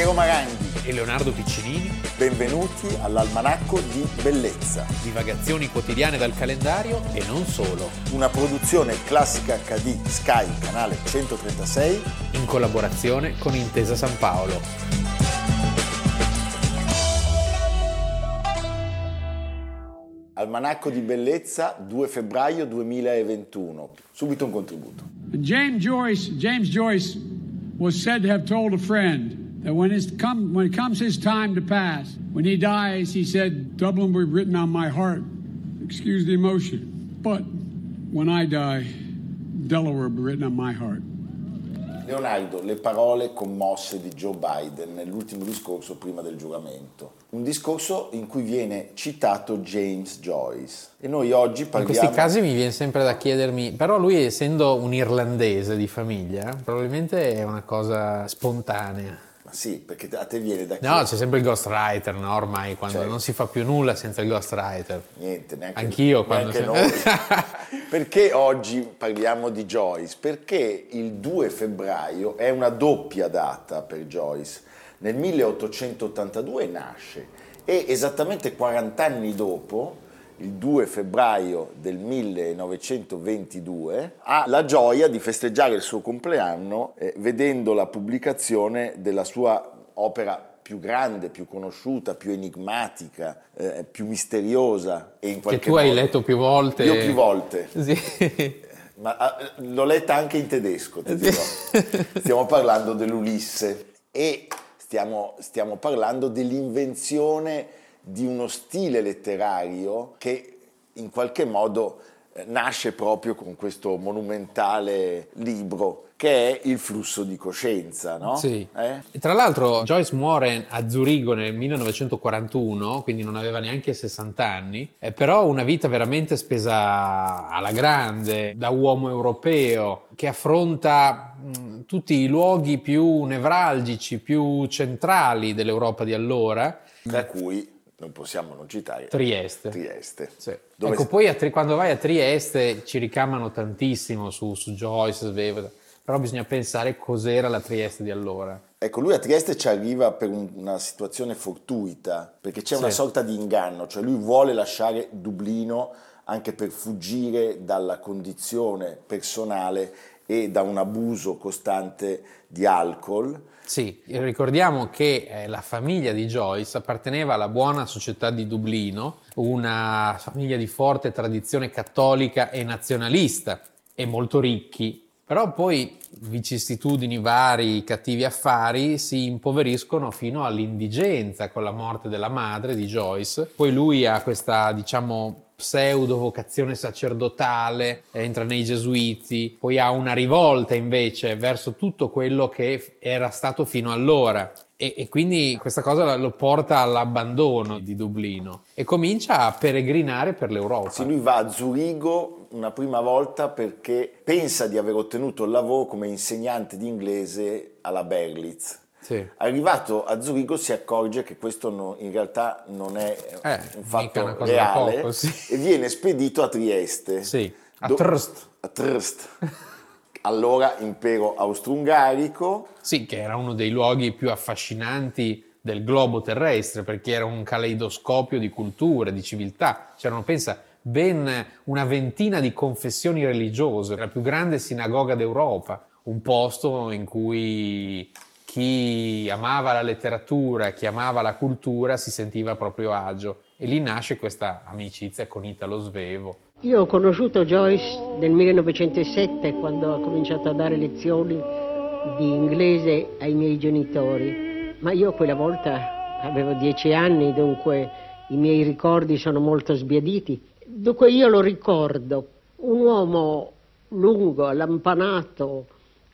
Piero Maranghi e Leonardo Piccinini. Benvenuti all'Almanacco di Bellezza. Divagazioni quotidiane dal calendario e non solo. Una produzione classica HD Sky, canale 136. In collaborazione con Intesa San Paolo. Almanacco di Bellezza, 2 febbraio 2021. Subito un contributo. James Joyce, James Joyce was said to have told a friend that when, come, when it comes his time to pass, when he dies, he said, Dublin will be written on my heart. Excuse the emotion. But when I die, Delaware will be written on my heart. Leonardo, le parole commosse di Joe Biden nell'ultimo discorso prima del giuramento. Un discorso in cui viene citato James Joyce. E noi oggi parliamo... In questi casi mi viene sempre da chiedermi, però lui essendo un irlandese di famiglia, probabilmente è una cosa spontanea. Sì, perché a te viene da No, c'è sempre il ghostwriter, no? Ormai, quando certo. non si fa più nulla senza il ghostwriter. Niente, neanche Anch'io quando... Neanche noi. perché oggi parliamo di Joyce? Perché il 2 febbraio è una doppia data per Joyce. Nel 1882 nasce e esattamente 40 anni dopo il 2 febbraio del 1922, ha la gioia di festeggiare il suo compleanno eh, vedendo la pubblicazione della sua opera più grande, più conosciuta, più enigmatica, eh, più misteriosa e in qualche Che tu modo, hai letto più volte. Io più volte. Sì. Ma eh, l'ho letta anche in tedesco, ti dirò. Stiamo parlando dell'Ulisse e stiamo, stiamo parlando dell'invenzione di uno stile letterario che in qualche modo eh, nasce proprio con questo monumentale libro che è il flusso di coscienza, no? Sì. Eh? Tra l'altro Joyce muore a Zurigo nel 1941, quindi non aveva neanche 60 anni, eh, però una vita veramente spesa alla grande, da uomo europeo, che affronta mh, tutti i luoghi più nevralgici, più centrali dell'Europa di allora. Tra cui non possiamo non citare Trieste. Trieste. Sì. Ecco, poi a, quando vai a Trieste ci ricamano tantissimo su, su Joyce, Svevo, però bisogna pensare cos'era la Trieste di allora. Ecco, lui a Trieste ci arriva per un, una situazione fortuita, perché c'è sì. una sorta di inganno, cioè lui vuole lasciare Dublino anche per fuggire dalla condizione personale e da un abuso costante di alcol. Sì, ricordiamo che eh, la famiglia di Joyce apparteneva alla buona società di Dublino, una famiglia di forte tradizione cattolica e nazionalista e molto ricchi, però poi vicissitudini vari, cattivi affari si impoveriscono fino all'indigenza con la morte della madre di Joyce. Poi lui ha questa, diciamo, pseudo vocazione sacerdotale, entra nei gesuiti, poi ha una rivolta invece verso tutto quello che era stato fino allora. E, e, quindi questa cosa lo porta all'abbandono di Dublino e comincia a peregrinare per l'Europa. Sì, lui va a Zurigo una prima volta perché pensa di aver ottenuto il lavoro come insegnante di inglese alla Berlitz sì. Arrivato a Zurigo si accorge che questo no, in realtà non è eh, un fatto reale poco, sì. e viene spedito a Trieste. Sì, a do- Trst. A Trst. allora impero austro-ungarico. Sì, che era uno dei luoghi più affascinanti del globo terrestre perché era un caleidoscopio di culture, di civiltà. C'erano, pensa, ben una ventina di confessioni religiose, la più grande sinagoga d'Europa, un posto in cui chi amava la letteratura, chi amava la cultura si sentiva proprio agio e lì nasce questa amicizia con Italo Svevo. Io ho conosciuto Joyce nel 1907 quando ha cominciato a dare lezioni di inglese ai miei genitori, ma io quella volta avevo dieci anni, dunque i miei ricordi sono molto sbiaditi. Dunque io lo ricordo, un uomo lungo, allampanato,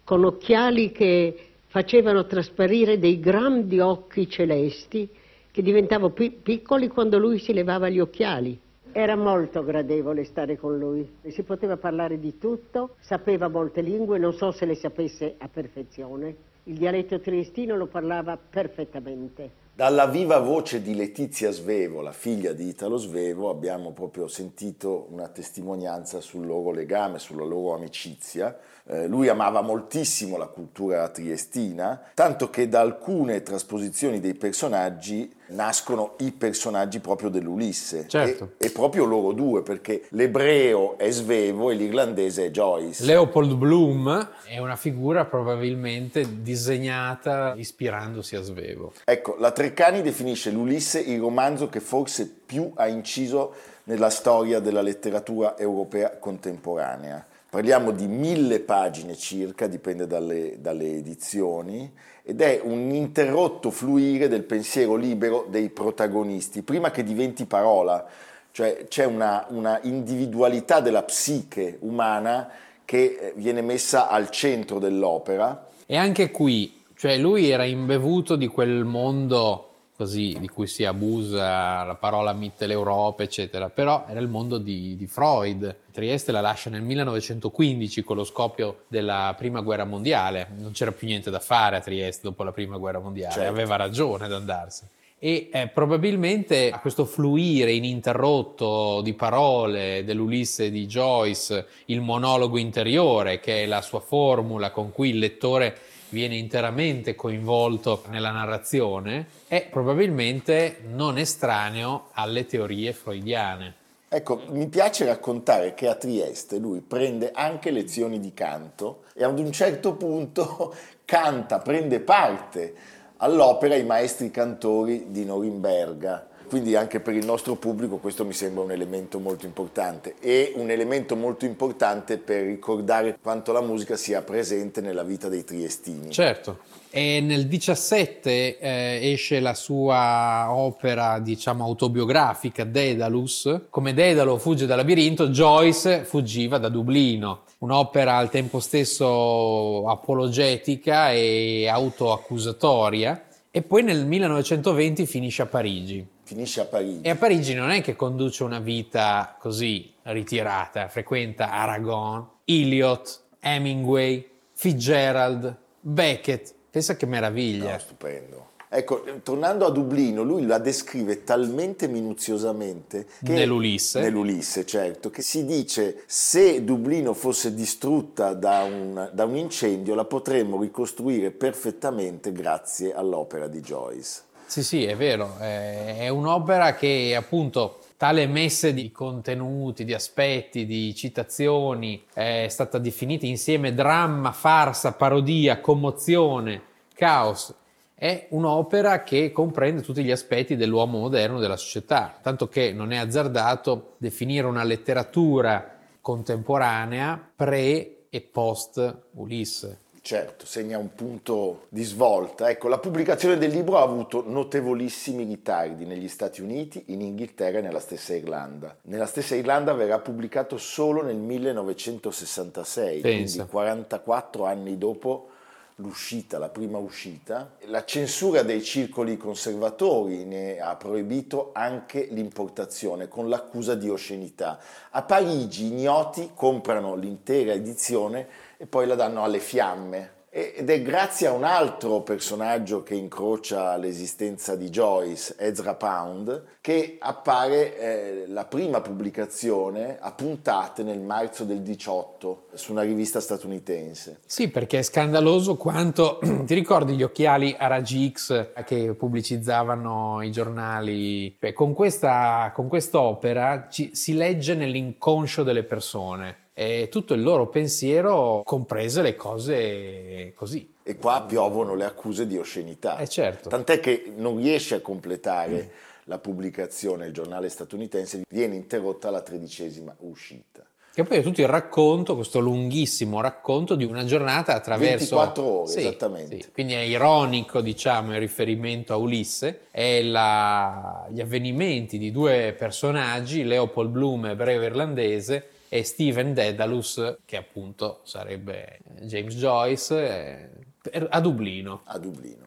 con occhiali che facevano trasparire dei grandi occhi celesti che diventavano pi- piccoli quando lui si levava gli occhiali. Era molto gradevole stare con lui, si poteva parlare di tutto, sapeva molte lingue, non so se le sapesse a perfezione. Il dialetto triestino lo parlava perfettamente. Dalla viva voce di Letizia Svevo, la figlia di Italo Svevo, abbiamo proprio sentito una testimonianza sul loro legame, sulla loro amicizia. Eh, lui amava moltissimo la cultura triestina, tanto che da alcune trasposizioni dei personaggi nascono i personaggi proprio dell'Ulisse. Certo. E, e proprio loro due, perché l'ebreo è Svevo e l'irlandese è Joyce. Leopold Bloom è una figura probabilmente disegnata ispirandosi a Svevo. Ecco, la Treccani definisce l'Ulisse il romanzo che forse più ha inciso nella storia della letteratura europea contemporanea. Parliamo di mille pagine circa, dipende dalle, dalle edizioni, ed è un interrotto fluire del pensiero libero dei protagonisti, prima che diventi parola, cioè c'è una, una individualità della psiche umana che eh, viene messa al centro dell'opera. E anche qui, cioè lui era imbevuto di quel mondo così di cui si abusa la parola Mitteleuropa, eccetera, però era il mondo di, di, Freud. Trieste la lascia nel 1915 con lo scoppio della prima guerra mondiale, non c'era più niente da fare a Trieste dopo la prima guerra mondiale, certo. aveva ragione ad andarsene. E eh, probabilmente a questo fluire ininterrotto di parole dell'Ulisse di Joyce, il monologo interiore, che è la sua formula con cui il lettore viene interamente coinvolto nella narrazione, è probabilmente non estraneo alle teorie freudiane. Ecco, mi piace raccontare che a Trieste lui prende anche lezioni di canto e ad un certo punto canta, prende parte all'opera I maestri cantori di Norimberga quindi anche per il nostro pubblico questo mi sembra un elemento molto importante e un elemento molto importante per ricordare quanto la musica sia presente nella vita dei triestini. Certo. E nel 17 eh, esce la sua opera, diciamo, autobiografica, Daedalus. Come Daedalo fugge dal labirinto, Joyce fuggiva da Dublino. Un'opera al tempo stesso apologetica e autoaccusatoria. E poi nel 1920 finisce a Parigi finisce a Parigi. E a Parigi non è che conduce una vita così ritirata, frequenta Aragon, Eliot, Hemingway, Fitzgerald, Beckett. Pensa che meraviglia. No, stupendo. Ecco, tornando a Dublino, lui la descrive talmente minuziosamente che nell'Ulisse. nell'Ulisse, certo, che si dice se Dublino fosse distrutta da un, da un incendio la potremmo ricostruire perfettamente grazie all'opera di Joyce. Sì, sì, è vero, è un'opera che appunto tale messe di contenuti, di aspetti, di citazioni è stata definita insieme dramma, farsa, parodia, commozione, caos. È un'opera che comprende tutti gli aspetti dell'uomo moderno della società, tanto che non è azzardato definire una letteratura contemporanea pre e post Ulisse. Certo, segna un punto di svolta. Ecco, la pubblicazione del libro ha avuto notevolissimi ritardi negli Stati Uniti, in Inghilterra e nella stessa Irlanda. Nella stessa Irlanda verrà pubblicato solo nel 1966, Pensa. quindi 44 anni dopo l'uscita, la prima uscita. La censura dei circoli conservatori ne ha proibito anche l'importazione con l'accusa di oscenità. A Parigi ignoti comprano l'intera edizione e poi la danno alle fiamme. Ed è grazie a un altro personaggio che incrocia l'esistenza di Joyce, Ezra Pound, che appare eh, la prima pubblicazione a puntate nel marzo del 18 su una rivista statunitense. Sì, perché è scandaloso quanto ti ricordi gli occhiali Aragi X che pubblicizzavano i giornali. Beh, con, questa, con quest'opera ci, si legge nell'inconscio delle persone e tutto il loro pensiero, comprese le cose così. E qua piovono le accuse di oscenità. Eh certo. Tant'è che non riesce a completare mm. la pubblicazione, il giornale statunitense viene interrotta alla tredicesima uscita. Che poi è tutto il racconto, questo lunghissimo racconto di una giornata attraverso... 24 ore, sì, esattamente. Sì. Quindi è ironico, diciamo, il riferimento a Ulisse, è la... gli avvenimenti di due personaggi, Leopold Bloom, ebreo irlandese, e Steven Dedalus, che appunto sarebbe James Joyce, eh, a Dublino. A Dublino.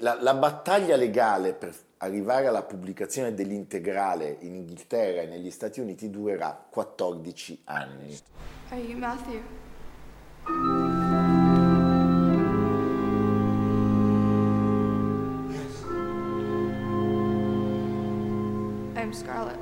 La, la, battaglia legale per arrivare alla pubblicazione dell'integrale in Inghilterra e negli Stati Uniti durerà 14 anni. Are you Matthew? Yes. name's Scarlett.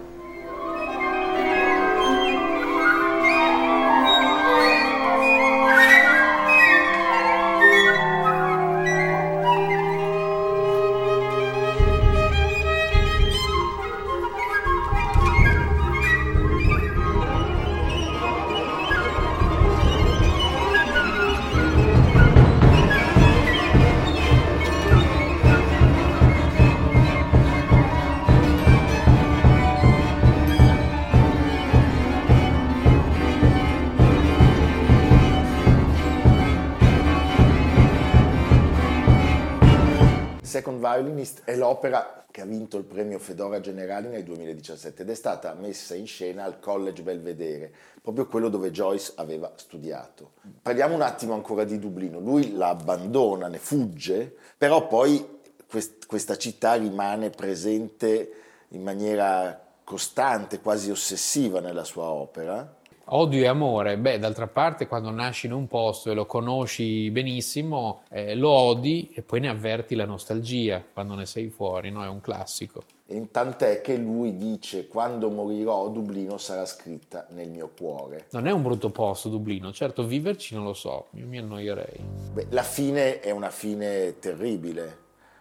L'opera che ha vinto il premio Fedora Generali nel 2017 ed è stata messa in scena al College Belvedere, proprio quello dove Joyce aveva studiato. Parliamo un attimo ancora di Dublino. Lui la abbandona, ne fugge, però poi quest- questa città rimane presente in maniera costante, quasi ossessiva nella sua opera. Odio e amore, beh, d'altra parte quando nasci in un posto e lo conosci benissimo, eh, lo odi e poi ne avverti la nostalgia quando ne sei fuori, no? È un classico. E tant'è che lui dice quando morirò Dublino sarà scritta nel mio cuore. Non è un brutto posto Dublino, certo viverci non lo so, io mi annoierei. Beh, la fine è una fine terribile,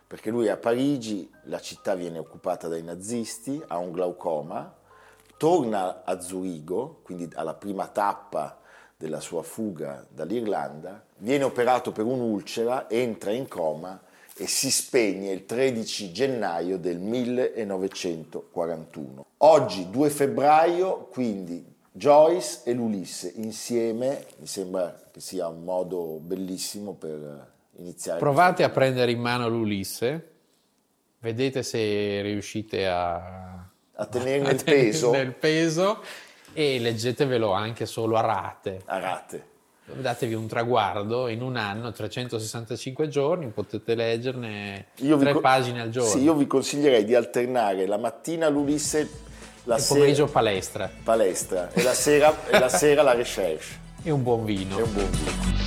perché lui è a Parigi, la città viene occupata dai nazisti, ha un glaucoma, torna a Zurigo, quindi alla prima tappa della sua fuga dall'Irlanda, viene operato per un'ulcera, entra in coma e si spegne il 13 gennaio del 1941. Oggi, 2 febbraio, quindi Joyce e l'Ulisse insieme, mi sembra che sia un modo bellissimo per iniziare. Provate a prendere in mano l'Ulisse, vedete se riuscite a a tenerne il peso. il peso e leggetevelo anche solo a rate. A rate. Datevi un traguardo in un anno, 365 giorni, potete leggerne Io tre co- pagine al giorno. Sì, io vi consiglierei di alternare la mattina l'Ulisse, la il sera pomeriggio palestra palestra e la sera, e la, sera la recherche. e un buon vino. È un buon vino.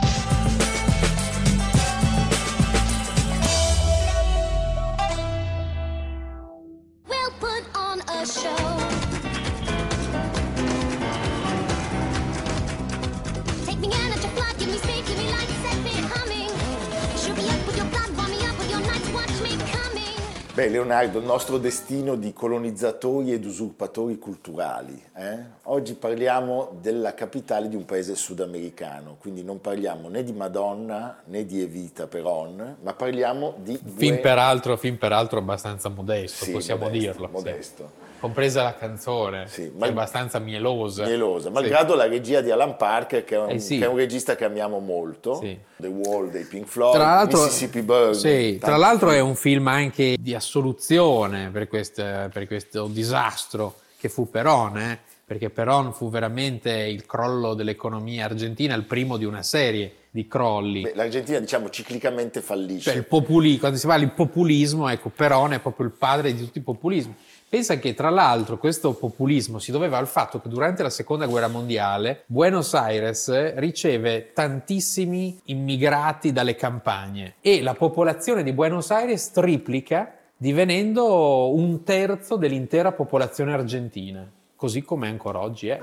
Beh, Leonardo, il nostro destino di colonizzatori ed usurpatori culturali. eh? Oggi parliamo della capitale di un paese sudamericano, quindi non parliamo né di Madonna né di Evita Peron, ma parliamo di... Film due- peraltro, film peraltro abbastanza modesto, Sì, possiamo modesto, dirlo. sì. Compresa la canzone, Sì, che ma- è abbastanza mielosa. mielosa, Sì. malgrado la regia di Alan Parker, che è, un, Eh sì. che è un regista che amiamo molto, Sì. The Wall dei Pink Floyd, Tra l'altro, Mississippi Burn. sì, tra l'altro è un film anche di assoluzione per, queste- per questo disastro che fu Peron, eh, perché Peron fu veramente il crollo dell'economia argentina, il primo di una serie di crolli. Beh, L'Argentina, diciamo, ciclicamente fallisce. Cioè il populi- quando si parla di populismo, ecco, Perón è proprio il padre di tutti i populismi. Pensa che tra l'altro questo populismo si doveva al fatto che durante la seconda guerra mondiale Buenos Aires riceve tantissimi immigrati dalle campagne e la popolazione di Buenos Aires triplica divenendo un terzo dell'intera popolazione argentina, così come ancora oggi è.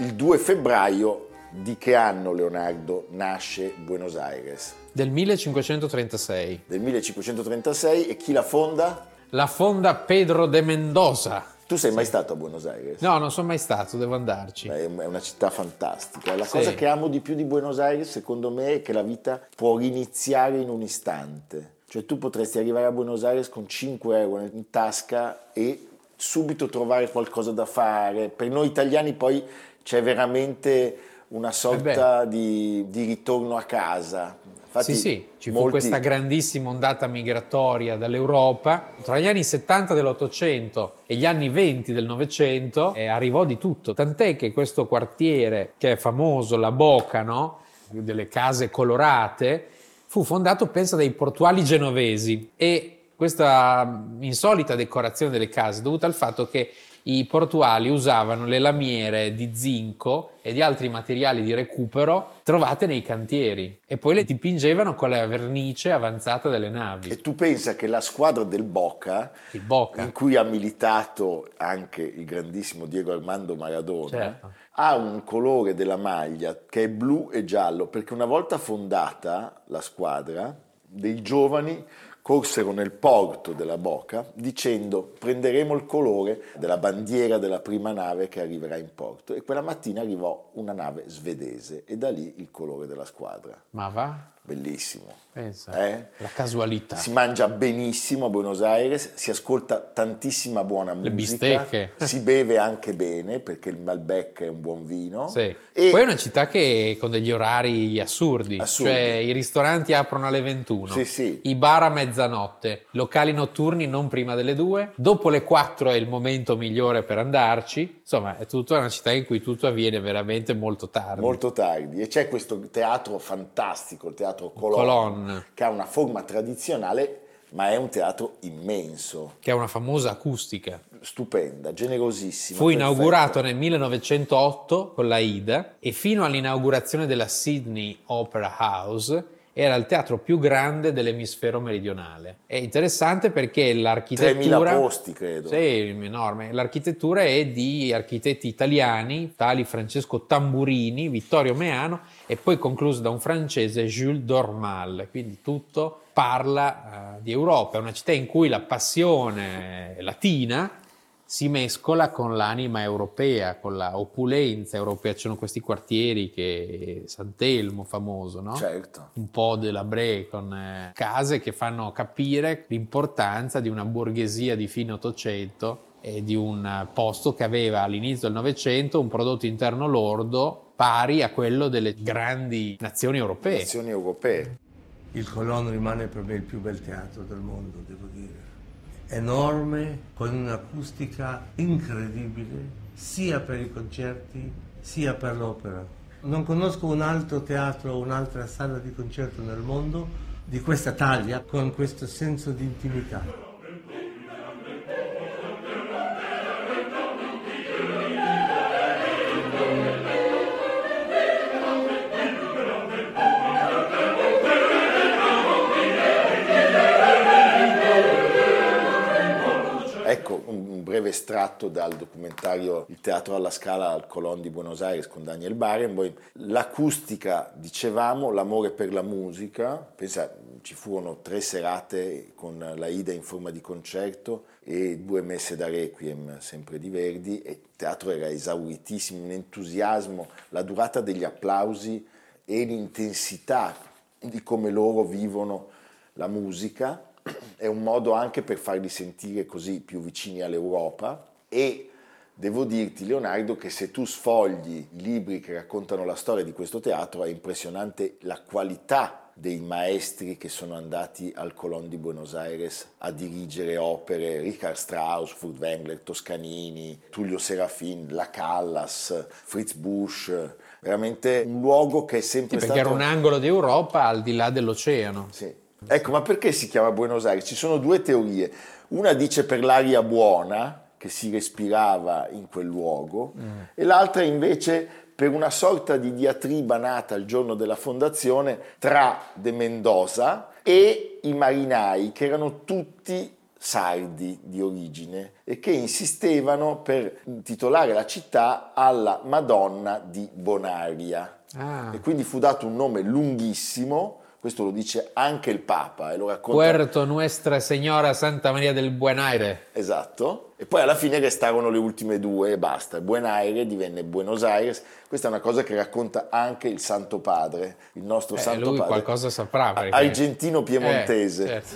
Il 2 febbraio di che anno, Leonardo, nasce Buenos Aires? Del 1536. Del 1536 e chi la fonda? La fonda Pedro de Mendoza. Tu sei mai stato a Buenos Aires? No, non sono mai stato, devo andarci. Beh, È una città fantastica. La Sì. cosa che amo di più di Buenos Aires, secondo me, è che la vita può riniziare in un istante. Cioè tu potresti arrivare a Buenos Aires con 5 euro in tasca e subito trovare qualcosa da fare. Per noi italiani poi c'è veramente una sorta di, di ritorno a casa. Infatti, Sì, sì, ci fu molti- questa grandissima ondata migratoria dall'Europa. Tra gli anni 70 dell'Ottocento e gli anni 20 del Novecento eh, arrivò di tutto. Tant'è che questo quartiere, che è famoso, la Boca, no? delle case colorate, fu fondato, pensa, dai portuali genovesi. E questa insolita decorazione delle case dovuta al fatto che i portuali usavano le lamiere di zinco e di altri materiali di recupero trovate nei cantieri e poi le dipingevano con la vernice avanzata delle navi. E tu pensa che la squadra del Boca, Il Boca. in cui ha militato anche il grandissimo Diego Armando Maradona, Certo. ha un colore della maglia che è blu e giallo, perché una volta fondata la squadra, dei giovani corsero nel porto della Boca dicendo prenderemo il colore della bandiera della prima nave che arriverà in porto e quella mattina arrivò una nave svedese e da lì il colore della squadra. Ma va? Bellissimo. Eh? La casualità. Si mangia benissimo a Buenos Aires, si ascolta tantissima buona musica, bistecche. si beve anche bene perché il Malbec è un buon vino. Sì. E Poi è una città che con degli orari assurdi, Assurdi. cioè i ristoranti aprono alle 21, Sì, sì. i bar a mezzanotte, locali notturni non prima delle 2, dopo le 4 è il momento migliore per andarci, insomma è tutta una città in cui tutto avviene veramente molto tardi. molto tardi e c'è questo teatro fantastico, il teatro Colonna, Colonna. che ha una forma tradizionale ma è un teatro immenso, che è una famosa acustica. stupenda, generosissima. Fu perfetta. inaugurato nel 1908 con la Ida e fino all'inaugurazione della Sydney Opera House era il teatro più grande dell'emisfero meridionale. È interessante perché 3.000 l'architettura... posti credo. Sì, enorme. L'architettura è di architetti italiani, tali Francesco Tamburini, Vittorio Meano e poi concluso da un francese Jules Dormal. Quindi tutto parla eh, di Europa. È una città in cui la passione latina si mescola con l'anima europea, con la opulenza europea. Ci sono questi quartieri che Sant'Elmo famoso, no? Certo. un po' della Bre con eh, case che fanno capire l'importanza di una borghesia di fine Ottocento e di un posto che aveva all'inizio del Novecento un prodotto interno lordo pari a quello delle grandi nazioni europee. Nazioni europee. Il Colon rimane per me il più bel teatro del mondo, devo dire. Enorme, con un'acustica incredibile, sia per i concerti sia per l'opera. Non conosco un altro teatro o un'altra sala di concerto nel mondo di questa taglia, con questo senso di intimità. Estratto dal documentario Il teatro alla scala al Colón di Buenos Aires con Daniel Barenboim. L'acustica, dicevamo, l'amore per la musica. Pensa, ci furono tre serate con la Ida in forma di concerto e due messe da Requiem, sempre di Verdi, e il teatro era esauritissimo, un entusiasmo, la durata degli applausi e l'intensità di come loro vivono la musica è un modo anche per farli sentire così più vicini all'Europa e devo dirti Leonardo che se tu sfogli i libri che raccontano la storia di questo teatro è impressionante la qualità dei maestri che sono andati al Colón di Buenos Aires a dirigere opere, Richard Strauss, Furtwängler, Toscanini, Tullio Serafin, La Callas, Fritz Busch, veramente un luogo che è sempre Sì, perché stato... era un angolo d'Europa al di là dell'oceano. Sì. Ecco, ma perché si chiama Buenos Aires? Ci sono due teorie. Una dice per l'aria buona che si respirava in quel luogo e l'altra invece per una sorta di diatriba nata il giorno della fondazione tra De Mendoza e i marinai che erano tutti sardi di origine e che insistevano per intitolare la città alla Madonna di Bonaria. Ah. E quindi fu dato un nome lunghissimo, questo lo dice anche il Papa e lo racconta. Puerto Nuestra Signora Santa Maria del Buen Aire. Esatto. E poi alla fine restarono le ultime due e basta. Buenos Aires divenne Buenos Aires. Questa è una cosa che racconta anche il Santo Padre, il nostro Eh, Santo lui Padre. qualcosa saprà. Perché... Argentino piemontese. Eh, certo.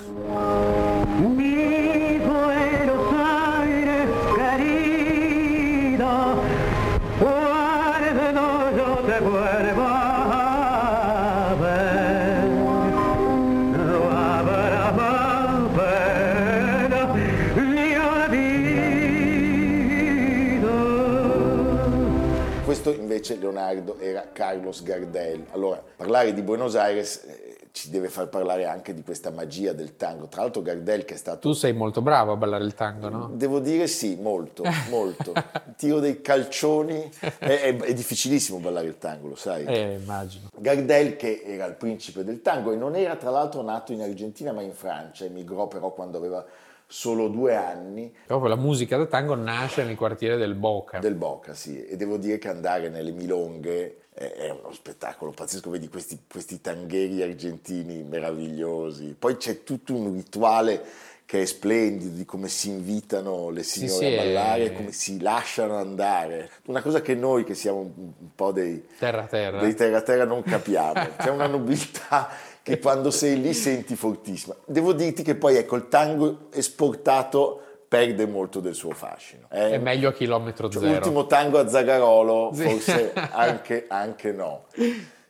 Invece Leonardo era Carlos Gardel. Allora, parlare di Buenos Aires eh, ci deve far parlare anche di questa magia del tango. Tra l'altro Gardel che è stato... Tu sei molto bravo a ballare il tango, no? Devo dire sì, molto, molto. Tiro dei calcioni, è, è- è difficilissimo ballare il tango, lo sai. Eh, immagino. Gardel che era il principe del tango e non era tra l'altro nato in Argentina ma in Francia, emigrò però quando aveva solo due anni. Proprio la musica da tango nasce nel quartiere del Boca. del Boca, sì, e devo dire che andare nelle milonghe è, uno spettacolo pazzesco, vedi questi, questi tangheri argentini meravigliosi, poi c'è tutto un rituale che è splendido di come si invitano le signore sì, a è- ballare, come si lasciano andare, una cosa che noi che siamo un, po' dei, Terra terra. dei terra terra non capiamo, c'è una nobiltà che quando sei lì senti fortissima. Devo dirti che poi ecco il tango esportato perde molto del suo fascino. eh. È meglio a chilometro Cioè, zero. Ultimo tango a Zagarolo, Sì. forse anche, anche no.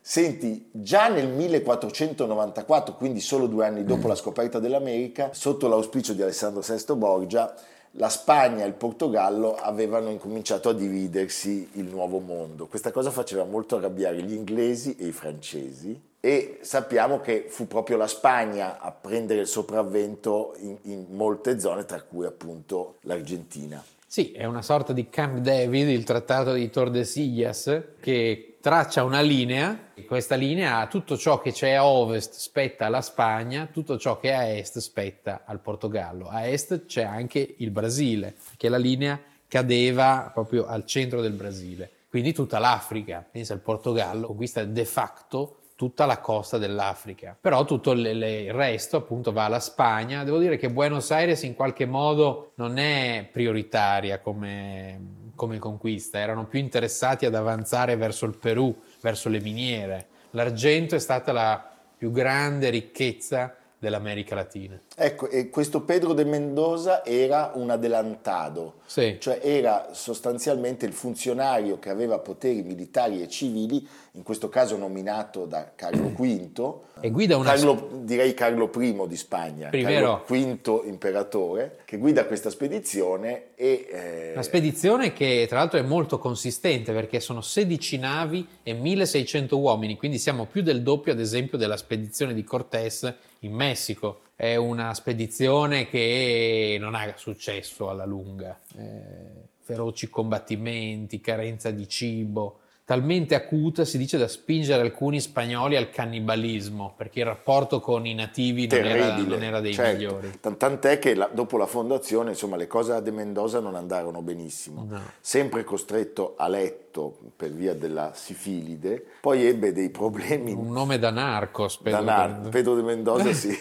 Senti, già nel 1494, quindi solo due anni dopo la scoperta dell'America, sotto l'auspicio di Alessandro VI Borgia, la Spagna e il Portogallo avevano incominciato a dividersi il nuovo mondo. Questa cosa faceva molto arrabbiare gli inglesi e i francesi e sappiamo che fu proprio la Spagna a prendere il sopravvento in, in molte zone, tra cui appunto l'Argentina. Sì, è una sorta di Camp David, il trattato di Tordesillas, che traccia una linea e questa linea, tutto ciò che c'è a ovest spetta alla Spagna, tutto ciò che è a est spetta al Portogallo. A est c'è anche il Brasile, perché la linea cadeva proprio al centro del Brasile. Quindi tutta l'Africa, pensa il Portogallo, conquista de facto tutta la costa dell'Africa. Però tutto le- le- il resto appunto va alla Spagna. Devo dire che Buenos Aires in qualche modo non è prioritaria come, come conquista, erano più interessati ad avanzare verso il Perù, verso le miniere. L'argento è stata la più grande ricchezza dell'America Latina. Ecco, e questo Pedro de Mendoza era un adelantado, Sì. cioè era sostanzialmente il funzionario che aveva poteri militari e civili, in questo caso nominato da Carlo V, E guida una Carlo- direi Carlo I di Spagna, Primero. Carlo V imperatore, che guida questa spedizione e... eh, Una spedizione che tra l'altro è molto consistente perché sono 16 navi e 1600 uomini, quindi siamo più del doppio ad esempio della spedizione di Cortés in Messico. È una spedizione che non ha successo alla lunga, Eh, feroci combattimenti, carenza di cibo, talmente acuta si dice da spingere alcuni spagnoli al cannibalismo perché il rapporto con i nativi non era, non era dei certo. migliori. Tant'è che la- dopo la fondazione, insomma, le cose a De Mendoza non andarono benissimo. No. Sempre costretto a letto per via della sifilide, poi ebbe dei problemi Un nome da narcos, Pedro da nar-. Pedro de Mendoza sì.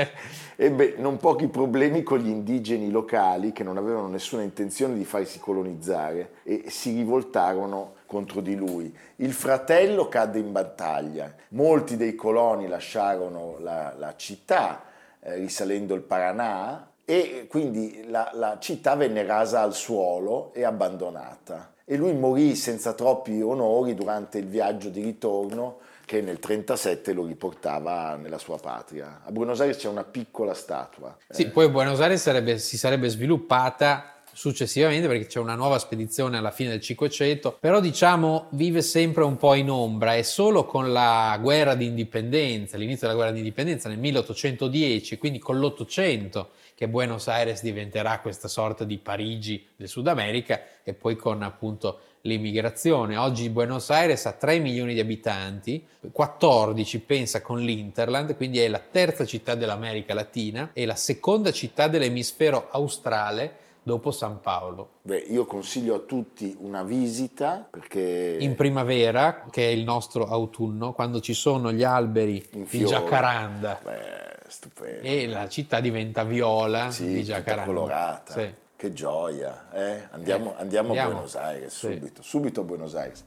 ebbe non pochi problemi con gli indigeni locali che non avevano nessuna intenzione di farsi colonizzare e si rivoltarono contro di lui. Il fratello cadde in battaglia, molti dei coloni lasciarono la, la città eh, risalendo il Paranà e quindi la, la città venne rasa al suolo e abbandonata. E lui morì senza troppi onori durante il viaggio di ritorno che nel 1937 lo riportava nella sua patria. A Buenos Aires c'è una piccola statua. Sì, poi Buenos Aires sarebbe- si sarebbe sviluppata successivamente perché c'è una nuova spedizione alla fine del Cinquecento, però diciamo vive sempre un po' in ombra e solo con la guerra di indipendenza, l'inizio della guerra di indipendenza nel 1810, quindi con l'Ottocento che Buenos Aires diventerà questa sorta di Parigi del Sud America e poi con appunto l'immigrazione. Oggi Buenos Aires ha 3 milioni di abitanti, 14 pensa con l'Interland, quindi è la terza città dell'America Latina e la seconda città dell'emisfero australe dopo San Paolo. Beh, io consiglio a tutti una visita perché In primavera, che è il nostro autunno, quando ci sono gli alberi di giacaranda Beh, stupendo. e la città diventa viola sì, di giacaranda. colorata. Sì. Che gioia, eh? Andiamo, Eh, andiamo a andiamo. Buenos Aires Sì. subito, subito a Buenos Aires.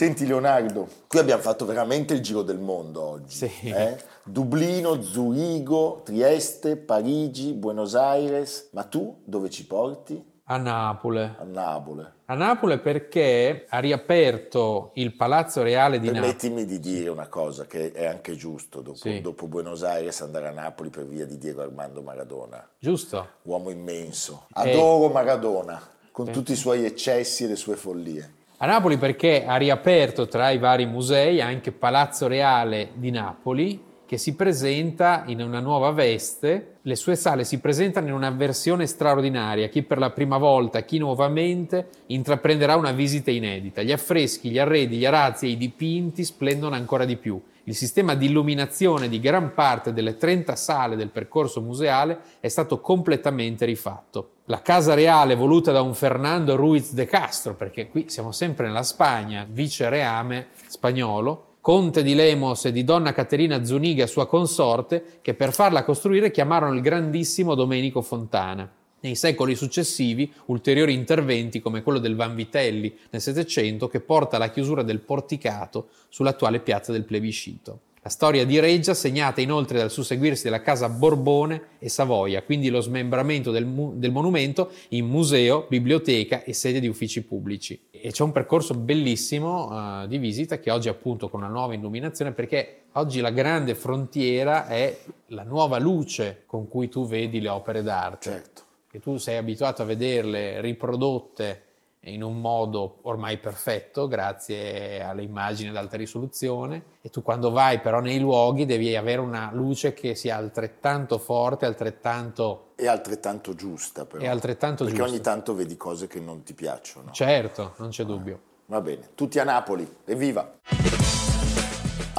Senti Leonardo, qui abbiamo fatto veramente il giro del mondo oggi. Sì. eh? Dublino, Zurigo, Trieste, Parigi, Buenos Aires. Ma tu dove ci porti? A Napoli. A Napoli. A Napoli perché ha riaperto il Palazzo Reale di Napoli. Permettimi di dire una cosa che è anche giusto dopo, Sì. dopo Buenos Aires andare a Napoli per via di Diego Armando Maradona, Giusto? uomo immenso. Eh. Adoro Maradona con tutti i suoi eccessi e le sue follie. A Napoli perché ha riaperto tra i vari musei anche Palazzo Reale di Napoli che si presenta in una nuova veste. Le sue sale si presentano in una versione straordinaria. Chi per la prima volta, chi nuovamente intraprenderà una visita inedita. Gli affreschi, gli arredi, gli arazzi e i dipinti splendono ancora di più. Il sistema di illuminazione di gran parte delle 30 sale del percorso museale è stato completamente rifatto. La casa reale voluta da un Fernando Ruiz de Castro, perché qui siamo sempre nella Spagna, vice reame spagnolo, conte di Lemos e di donna Caterina Zuniga, sua consorte, che per farla costruire chiamarono il grandissimo Domenico Fontana. Nei secoli successivi, ulteriori interventi come quello del Vanvitelli nel Settecento che porta alla chiusura del porticato sull'attuale piazza del Plebiscito. La storia di Reggia segnata inoltre dal susseguirsi della casa Borbone e Savoia, quindi lo smembramento del, mu- del monumento in museo, biblioteca e sede di uffici pubblici. E c'è un percorso bellissimo eh, di visita che oggi appunto con una nuova illuminazione perché oggi la grande frontiera è la nuova luce con cui tu vedi le opere d'arte Certo. Che tu sei abituato a vederle riprodotte in un modo ormai perfetto grazie alle immagini ad alta risoluzione e tu quando vai però nei luoghi devi avere una luce che sia altrettanto forte, altrettanto E altrettanto giusta però. E altrettanto Perché giusta. ogni tanto vedi cose che non ti piacciono. certo, non c'è dubbio. Va bene, tutti a Napoli, evviva!